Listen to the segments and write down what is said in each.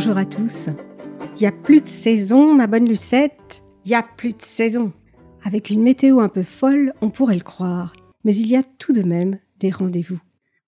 Bonjour à tous. Il y a plus de saison, ma bonne Lucette. Il y a plus de saison. Avec une météo un peu folle, on pourrait le croire. Mais il y a tout de même des rendez-vous.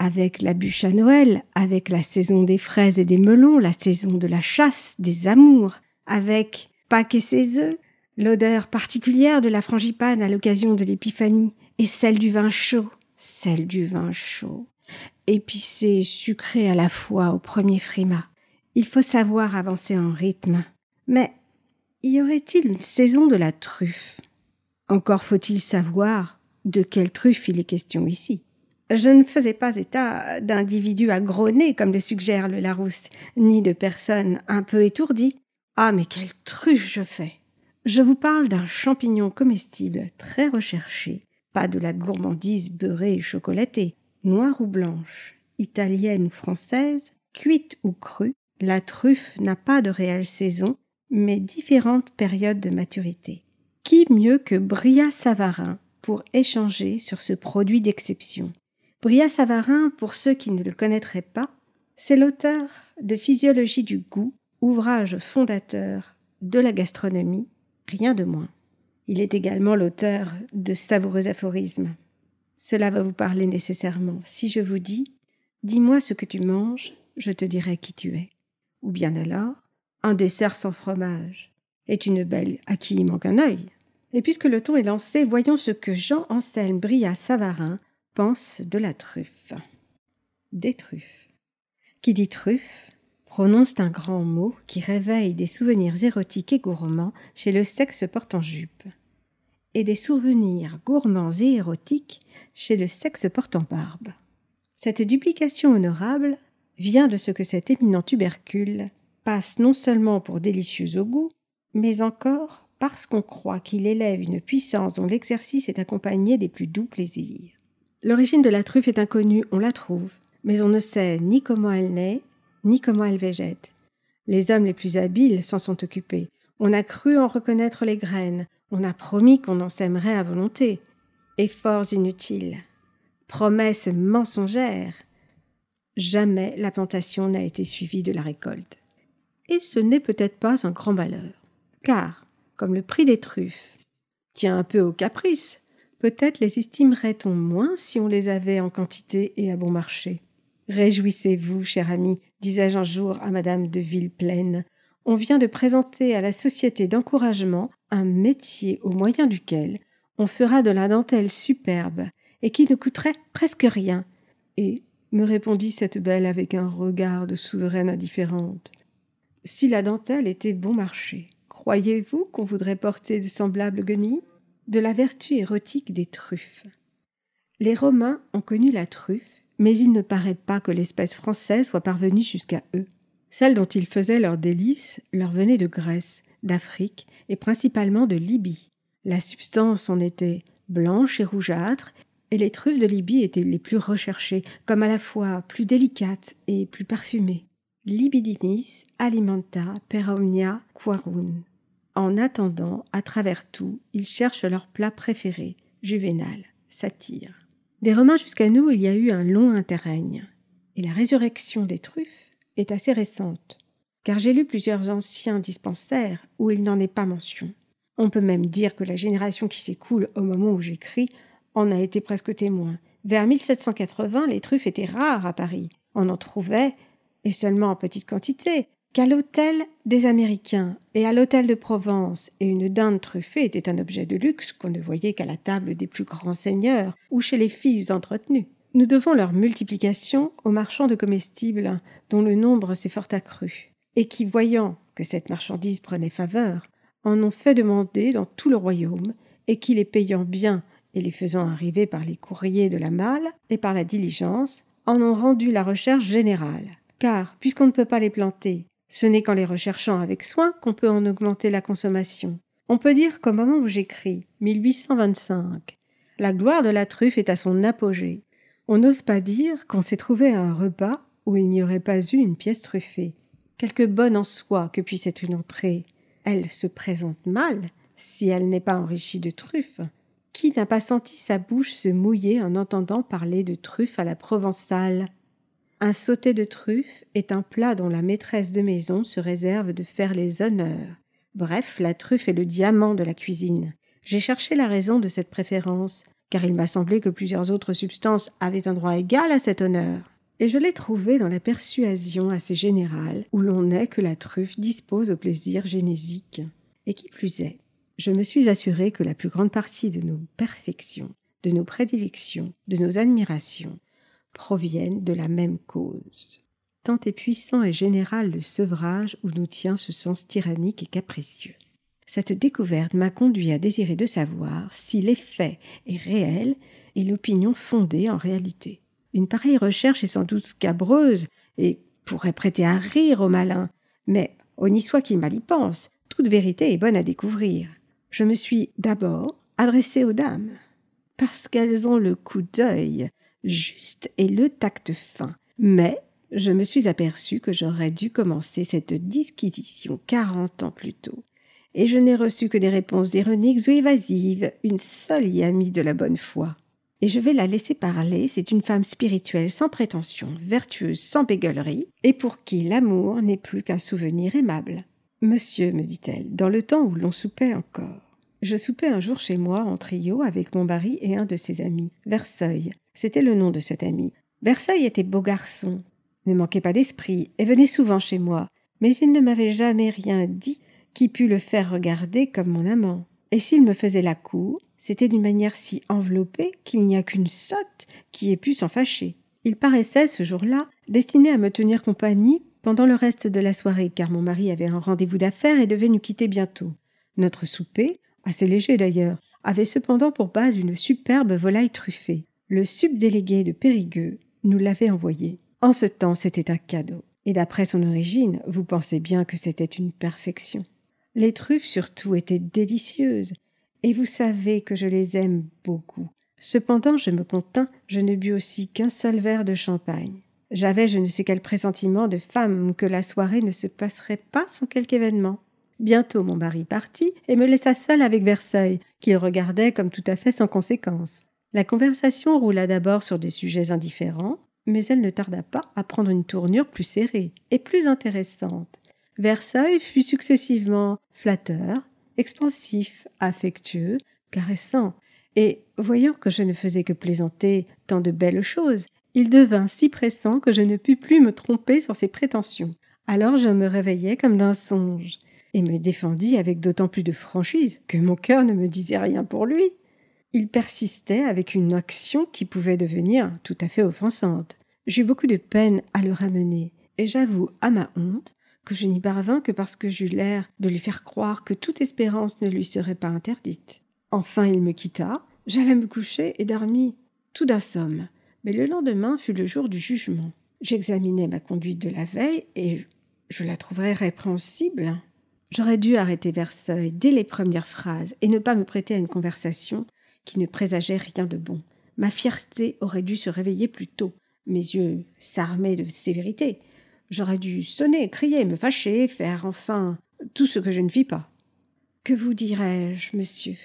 Avec la bûche à Noël, avec la saison des fraises et des melons, la saison de la chasse, des amours, avec Pâques et ses œufs, l'odeur particulière de la frangipane à l'occasion de l'épiphanie, et celle du vin chaud, celle du vin chaud, épicé, sucré à la fois au premier frima. Il faut savoir avancer en rythme. Mais y aurait-il une saison de la truffe? Encore faut-il savoir de quelle truffe il est question ici. Je ne faisais pas état d'individus agronnés, comme le suggère le Larousse, ni de personnes un peu étourdies. Ah, mais quelle truffe je fais Je vous parle d'un champignon comestible très recherché, pas de la gourmandise beurrée et chocolatée, noire ou blanche, italienne ou française, cuite ou crue, la truffe n'a pas de réelle saison, mais différentes périodes de maturité. Qui mieux que Bria Savarin pour échanger sur ce produit d'exception? Bria Savarin, pour ceux qui ne le connaîtraient pas, c'est l'auteur de Physiologie du goût, ouvrage fondateur de la gastronomie, rien de moins. Il est également l'auteur de savoureux aphorismes. Cela va vous parler nécessairement. Si je vous dis Dis-moi ce que tu manges, je te dirai qui tu es. Ou bien alors Un dessert sans fromage est une belle à qui il manque un œil. Et puisque le ton est lancé, voyons ce que Jean-Anselme Bria Savarin pense de la truffe. Des truffes. Qui dit truffe prononce un grand mot qui réveille des souvenirs érotiques et gourmands chez le sexe portant jupe, et des souvenirs gourmands et érotiques chez le sexe portant barbe. Cette duplication honorable vient de ce que cet éminent tubercule passe non seulement pour délicieux au goût, mais encore parce qu'on croit qu'il élève une puissance dont l'exercice est accompagné des plus doux plaisirs. L'origine de la truffe est inconnue, on la trouve, mais on ne sait ni comment elle naît, ni comment elle végète. Les hommes les plus habiles s'en sont occupés. On a cru en reconnaître les graines, on a promis qu'on en sèmerait à volonté. Efforts inutiles, promesses mensongères. Jamais la plantation n'a été suivie de la récolte. Et ce n'est peut-être pas un grand malheur, car, comme le prix des truffes tient un peu au caprice, peut-être les estimerait-on moins si on les avait en quantité et à bon marché. Réjouissez-vous, cher ami, disais-je un jour à madame de Villeplaine. On vient de présenter à la société d'encouragement un métier au moyen duquel on fera de la dentelle superbe et qui ne coûterait presque rien. Et, me répondit cette belle avec un regard de souveraine indifférente, si la dentelle était bon marché, croyez-vous qu'on voudrait porter de semblables guenilles? De la vertu érotique des truffes. Les Romains ont connu la truffe mais il ne paraît pas que l'espèce française soit parvenue jusqu'à eux. Celle dont ils faisaient leur délice leur venait de Grèce, d'Afrique et principalement de Libye. La substance en était blanche et rougeâtre, et les truffes de Libye étaient les plus recherchées, comme à la fois plus délicates et plus parfumées. Libidinis alimenta per omnia quarum. En attendant, à travers tout, ils cherchent leur plat préféré, Juvénal, satire. Des Romains jusqu'à nous, il y a eu un long interrègne, et la résurrection des truffes est assez récente, car j'ai lu plusieurs anciens dispensaires où il n'en est pas mention. On peut même dire que la génération qui s'écoule au moment où j'écris en a été presque témoin. Vers 1780, les truffes étaient rares à Paris. On en trouvait, et seulement en petite quantité, qu'à l'hôtel des Américains et à l'hôtel de Provence, et une dinde truffée était un objet de luxe qu'on ne voyait qu'à la table des plus grands seigneurs ou chez les fils d'entretenus. Nous devons leur multiplication aux marchands de comestibles, dont le nombre s'est fort accru, et qui, voyant que cette marchandise prenait faveur, en ont fait demander dans tout le royaume, et qui, les payant bien et les faisant arriver par les courriers de la malle et par la diligence, en ont rendu la recherche générale. Car, puisqu'on ne peut pas les planter, ce n'est qu'en les recherchant avec soin qu'on peut en augmenter la consommation. On peut dire qu'au moment où j'écris, 1825, la gloire de la truffe est à son apogée. On n'ose pas dire qu'on s'est trouvé à un repas où il n'y aurait pas eu une pièce truffée. Quelque bonne en soi que puisse être une entrée, elle se présente mal si elle n'est pas enrichie de truffes. Qui n'a pas senti sa bouche se mouiller en entendant parler de truffes à la provençale? Un sauté de truffe est un plat dont la maîtresse de maison se réserve de faire les honneurs. Bref, la truffe est le diamant de la cuisine. J'ai cherché la raison de cette préférence, car il m'a semblé que plusieurs autres substances avaient un droit égal à cet honneur. Et je l'ai trouvé dans la persuasion assez générale où l'on est que la truffe dispose au plaisir génésique. Et qui plus est, je me suis assuré que la plus grande partie de nos perfections, de nos prédilections, de nos admirations, proviennent de la même cause. Tant est puissant et général le sevrage où nous tient ce sens tyrannique et capricieux. Cette découverte m'a conduit à désirer de savoir si l'effet est réel et l'opinion fondée en réalité. Une pareille recherche est sans doute scabreuse et pourrait prêter à rire au malin, mais au niçois qui mal y pense, toute vérité est bonne à découvrir. Je me suis d'abord adressé aux dames, parce qu'elles ont le coup d'œil juste et le tact fin. Mais je me suis aperçu que j'aurais dû commencer cette disquisition quarante ans plus tôt. Et je n'ai reçu que des réponses ironiques ou évasives, une seule y a mis de la bonne foi. Et je vais la laisser parler, c'est une femme spirituelle sans prétention, vertueuse sans bégueulerie, et pour qui l'amour n'est plus qu'un souvenir aimable. Monsieur, me dit-elle, dans le temps où l'on soupait encore. Je soupais un jour chez moi en trio avec mon mari et un de ses amis, Verseuil. C'était le nom de cet ami. Versailles était beau garçon, ne manquait pas d'esprit et venait souvent chez moi, mais il ne m'avait jamais rien dit qui pût le faire regarder comme mon amant. Et s'il me faisait la cour, c'était d'une manière si enveloppée qu'il n'y a qu'une sotte qui ait pu s'en fâcher. Il paraissait, ce jour-là, destiné à me tenir compagnie pendant le reste de la soirée, car mon mari avait un rendez-vous d'affaires et devait nous quitter bientôt. Notre souper, assez léger d'ailleurs, avait cependant pour base une superbe volaille truffée. Le subdélégué de Périgueux nous l'avait envoyé. En ce temps, c'était un cadeau. Et d'après son origine, vous pensez bien que c'était une perfection. Les truffes surtout étaient délicieuses, et vous savez que je les aime beaucoup. Cependant, je me contins, je ne bus aussi qu'un seul verre de champagne. J'avais je ne sais quel pressentiment de femme que la soirée ne se passerait pas sans quelque événement. Bientôt mon mari partit et me laissa seul avec Versailles, qu'il regardait comme tout à fait sans conséquence. La conversation roula d'abord sur des sujets indifférents, mais elle ne tarda pas à prendre une tournure plus serrée et plus intéressante. Versailles fut successivement flatteur, expansif, affectueux, caressant, et, voyant que je ne faisais que plaisanter tant de belles choses, il devint si pressant que je ne pus plus me tromper sur ses prétentions. Alors je me réveillai comme d'un songe, et me défendis avec d'autant plus de franchise que mon cœur ne me disait rien pour lui. Il persistait avec une action qui pouvait devenir tout à fait offensante. J'eus beaucoup de peine à le ramener, et j'avoue à ma honte que je n'y parvins que parce que j'eus l'air de lui faire croire que toute espérance ne lui serait pas interdite. Enfin il me quitta, j'allai me coucher et dormis tout d'un somme. Mais le lendemain fut le jour du jugement. J'examinai ma conduite de la veille et je la trouverais répréhensible. J'aurais dû arrêter Versailles dès les premières phrases et ne pas me prêter à une conversation qui ne présageait rien de bon. Ma fierté aurait dû se réveiller plus tôt, mes yeux s'armaient de sévérité. J'aurais dû sonner, crier, me fâcher, faire enfin tout ce que je ne fis pas. Que vous dirais-je, monsieur?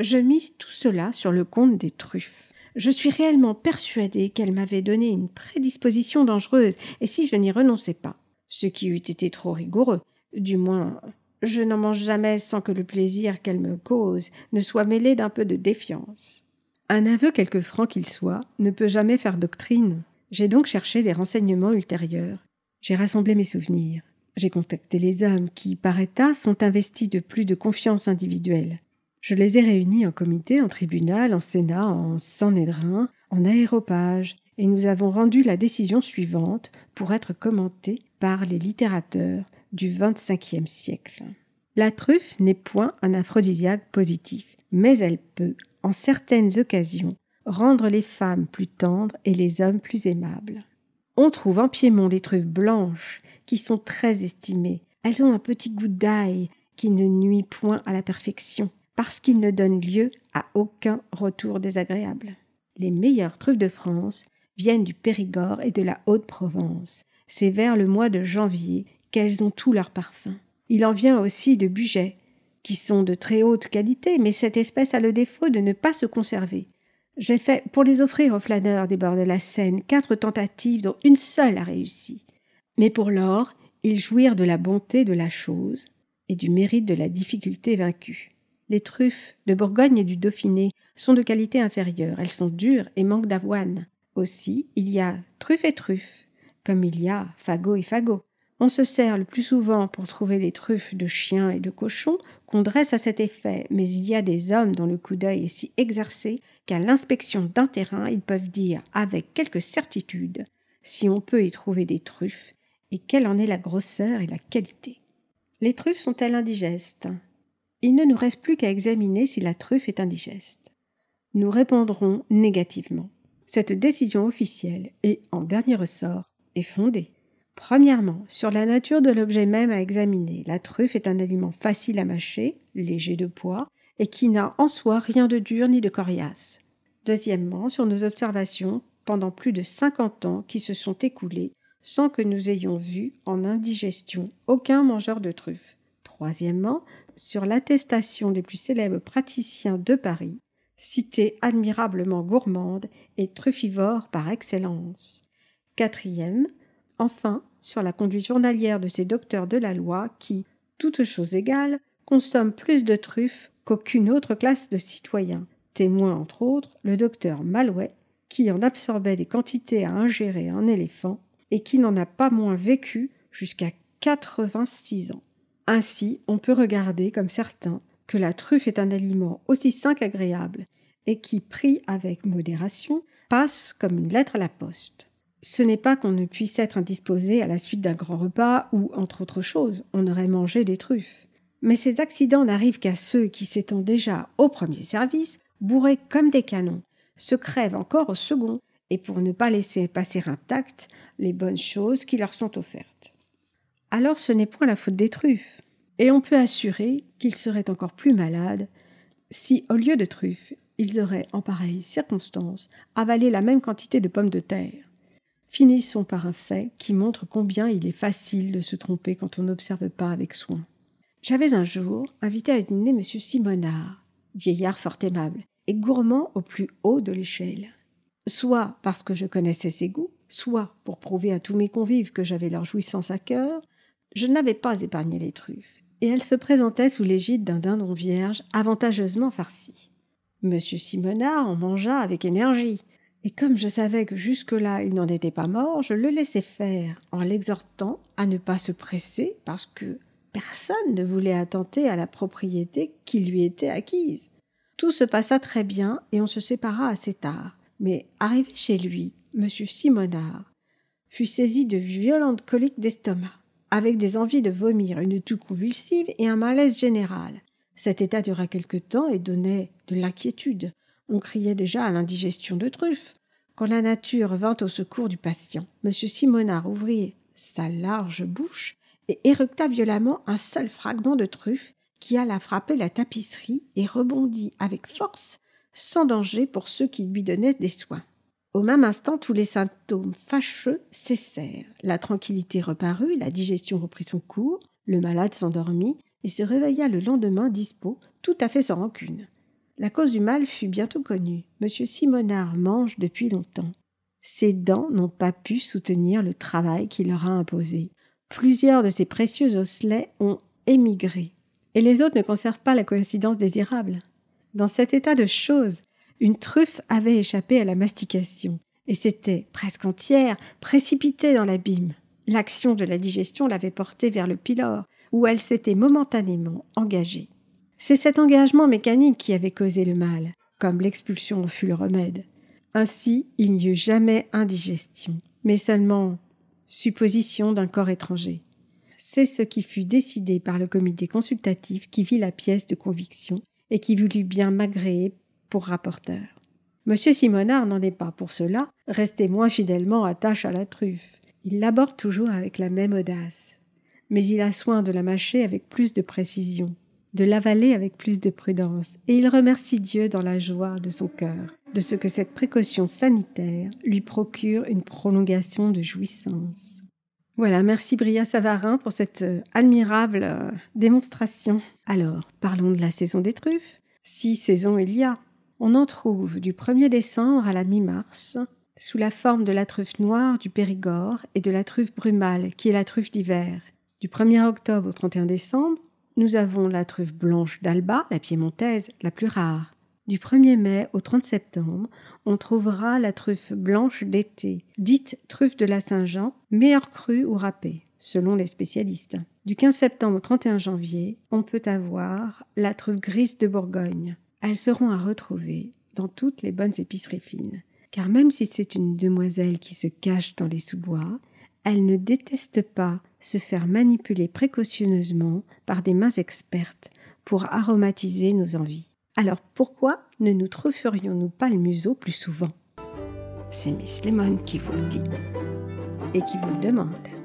Je mise tout cela sur le compte des truffes. Je suis réellement persuadée qu'elle m'avait donné une prédisposition dangereuse, et si je n'y renonçais pas, ce qui eût été trop rigoureux, du moins je n'en mange jamais sans que le plaisir qu'elle me cause ne soit mêlé d'un peu de défiance. Un aveu quelque franc qu'il soit ne peut jamais faire doctrine. J'ai donc cherché des renseignements ultérieurs. J'ai rassemblé mes souvenirs. J'ai contacté les hommes qui, par état, sont investis de plus de confiance individuelle. Je les ai réunis en comité, en tribunal, en sénat, en sanédrin, en aéropage, et nous avons rendu la décision suivante pour être commentée par les littérateurs du XXVe siècle. La truffe n'est point un aphrodisiaque positif, mais elle peut, en certaines occasions, rendre les femmes plus tendres et les hommes plus aimables. On trouve en Piémont les truffes blanches, qui sont très estimées. Elles ont un petit goût d'ail qui ne nuit point à la perfection, parce qu'il ne donne lieu à aucun retour désagréable. Les meilleures truffes de France viennent du Périgord et de la Haute-Provence. C'est vers le mois de janvier qu'elles ont tout leur parfum. Il en vient aussi de Bugey, qui sont de très haute qualité, mais cette espèce a le défaut de ne pas se conserver. J'ai fait, pour les offrir aux flâneurs des bords de la Seine, quatre tentatives dont une seule a réussi. Mais pour l'or, ils jouirent de la bonté de la chose et du mérite de la difficulté vaincue. Les truffes de Bourgogne et du Dauphiné sont de qualité inférieure, elles sont dures et manquent d'avoine. Aussi, il y a truffe et truffe, comme il y a fagot et fagot. On se sert le plus souvent pour trouver les truffes de chiens et de cochons qu'on dresse à cet effet, mais il y a des hommes dont le coup d'œil est si exercé qu'à l'inspection d'un terrain, ils peuvent dire avec quelque certitude si on peut y trouver des truffes et quelle en est la grosseur et la qualité. Les truffes sont-elles indigestes Il ne nous reste plus qu'à examiner si la truffe est indigeste. Nous répondrons négativement. Cette décision officielle et, en dernier ressort, est fondée. Premièrement, sur la nature de l'objet même à examiner. La truffe est un aliment facile à mâcher, léger de poids, et qui n'a en soi rien de dur ni de coriace. Deuxièmement, sur nos observations pendant plus de cinquante ans qui se sont écoulés sans que nous ayons vu en indigestion aucun mangeur de truffes. Troisièmement, sur l'attestation des plus célèbres praticiens de Paris, cité admirablement gourmande et truffivore par excellence. Quatrième, enfin, sur la conduite journalière de ces docteurs de la loi qui, toutes choses égales, consomment plus de truffes qu'aucune autre classe de citoyens. Témoin, entre autres, le docteur Malouet, qui en absorbait des quantités à ingérer un éléphant et qui n'en a pas moins vécu jusqu'à 86 ans. Ainsi, on peut regarder, comme certains, que la truffe est un aliment aussi sain qu'agréable, et qui, pris avec modération, passe comme une lettre à la poste. Ce n'est pas qu'on ne puisse être indisposé à la suite d'un grand repas ou, entre autres choses, on aurait mangé des truffes. Mais ces accidents n'arrivent qu'à ceux qui, s'étant déjà au premier service, bourrés comme des canons, se crèvent encore au second, et pour ne pas laisser passer intactes les bonnes choses qui leur sont offertes. Alors ce n'est point la faute des truffes, et on peut assurer qu'ils seraient encore plus malades si, au lieu de truffes, ils auraient, en pareille circonstance, avalé la même quantité de pommes de terre. Finissons par un fait qui montre combien il est facile de se tromper quand on n'observe pas avec soin. J'avais un jour invité à dîner M. Simonard, vieillard fort aimable, et gourmand au plus haut de l'échelle. Soit parce que je connaissais ses goûts, soit pour prouver à tous mes convives que j'avais leur jouissance à cœur, je n'avais pas épargné les truffes, et elles se présentaient sous l'égide d'un dindon vierge avantageusement farci. Monsieur Simonard en mangea avec énergie, et comme je savais que jusque-là il n'en était pas mort, je le laissai faire, en l'exhortant à ne pas se presser parce que personne ne voulait attenter à la propriété qui lui était acquise. Tout se passa très bien et on se sépara assez tard. Mais arrivé chez lui, M. Simonard fut saisi de violentes coliques d'estomac, avec des envies de vomir, une toux convulsive et un malaise général. Cet état dura quelque temps et donnait de l'inquiétude. On criait déjà à l'indigestion de truffes. Quand la nature vint au secours du patient, M. Simonard ouvrit sa large bouche et éructa violemment un seul fragment de truffe qui alla frapper la tapisserie et rebondit avec force, sans danger pour ceux qui lui donnaient des soins. Au même instant, tous les symptômes fâcheux cessèrent. La tranquillité reparut, la digestion reprit son cours, le malade s'endormit et se réveilla le lendemain dispos, tout à fait sans rancune. La cause du mal fut bientôt connue. Monsieur Simonard mange depuis longtemps. Ses dents n'ont pas pu soutenir le travail qu'il leur a imposé. Plusieurs de ses précieux osselets ont émigré. Et les autres ne conservent pas la coïncidence désirable. Dans cet état de choses, une truffe avait échappé à la mastication, et s'était, presque entière, précipitée dans l'abîme. L'action de la digestion l'avait portée vers le pylore, où elle s'était momentanément engagée. C'est cet engagement mécanique qui avait causé le mal, comme l'expulsion en fut le remède. Ainsi, il n'y eut jamais indigestion, mais seulement supposition d'un corps étranger. C'est ce qui fut décidé par le comité consultatif qui vit la pièce de conviction et qui voulut bien m'agréer pour rapporteur. Monsieur Simonard n'en est pas pour cela resté moins fidèlement attaché à la truffe. Il l'aborde toujours avec la même audace, mais il a soin de la mâcher avec plus de précision de l'avaler avec plus de prudence, et il remercie Dieu dans la joie de son cœur de ce que cette précaution sanitaire lui procure une prolongation de jouissance. Voilà, merci Bria Savarin pour cette euh, admirable euh, démonstration. Alors, parlons de la saison des truffes. Si saison il y a, On en trouve du 1er décembre à la mi-mars, sous la forme de la truffe noire du Périgord et de la truffe brumale, qui est la truffe d'hiver. Du 1er octobre au 31 décembre, nous avons la truffe blanche d'Alba, la piémontaise, la plus rare. Du 1er mai au 30 septembre, on trouvera la truffe blanche d'été, dite truffe de la Saint-Jean, meilleure crue ou râpée, selon les spécialistes. Du 15 septembre au 31 janvier, on peut avoir la truffe grise de Bourgogne. Elles seront à retrouver dans toutes les bonnes épiceries fines. Car même si c'est une demoiselle qui se cache dans les sous-bois, elle ne déteste pas se faire manipuler précautionneusement par des mains expertes pour aromatiser nos envies. Alors pourquoi ne nous trufferions-nous pas le museau plus souvent? C'est Miss Lemon qui vous le dit et qui vous le demande.